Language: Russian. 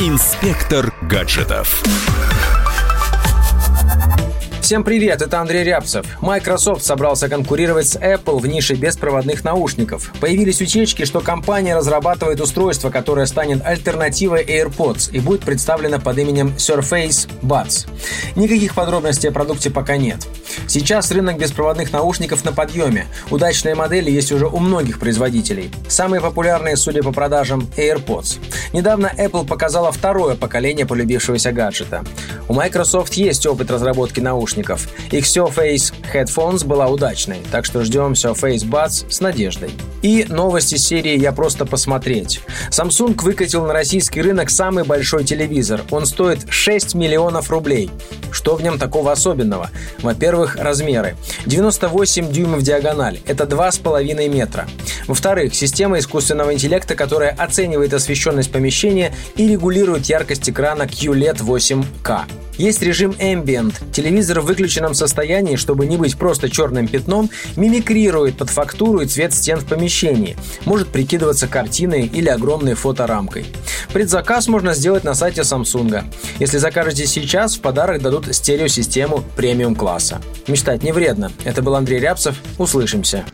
Инспектор гаджетов. Всем привет, это Андрей Рябцев. Microsoft собрался конкурировать с Apple в нише беспроводных наушников. Появились утечки, что компания разрабатывает устройство, которое станет альтернативой AirPods и будет представлено под именем Surface Buds. Никаких подробностей о продукте пока нет. Сейчас рынок беспроводных наушников на подъеме. Удачные модели есть уже у многих производителей. Самые популярные, судя по продажам, AirPods. Недавно Apple показала второе поколение полюбившегося гаджета. У Microsoft есть опыт разработки наушников. Их Surface Headphones была удачной, так что ждем Surface Buds с надеждой. И новости серии «Я просто посмотреть». Samsung выкатил на российский рынок самый большой телевизор. Он стоит 6 миллионов рублей. Что в нем такого особенного? Во-первых, размеры. 98 дюймов диагональ. Это 2,5 метра. Во-вторых, система искусственного интеллекта, которая оценивает освещенность помещения и регулирует яркость экрана QLED 8K. Есть режим Ambient. Телевизор в выключенном состоянии, чтобы не быть просто черным пятном, мимикрирует под фактуру и цвет стен в помещении. Может прикидываться картиной или огромной фоторамкой. Предзаказ можно сделать на сайте Samsung. Если закажете сейчас, в подарок дадут стереосистему премиум класса. Мечтать не вредно. Это был Андрей Рябцев. Услышимся.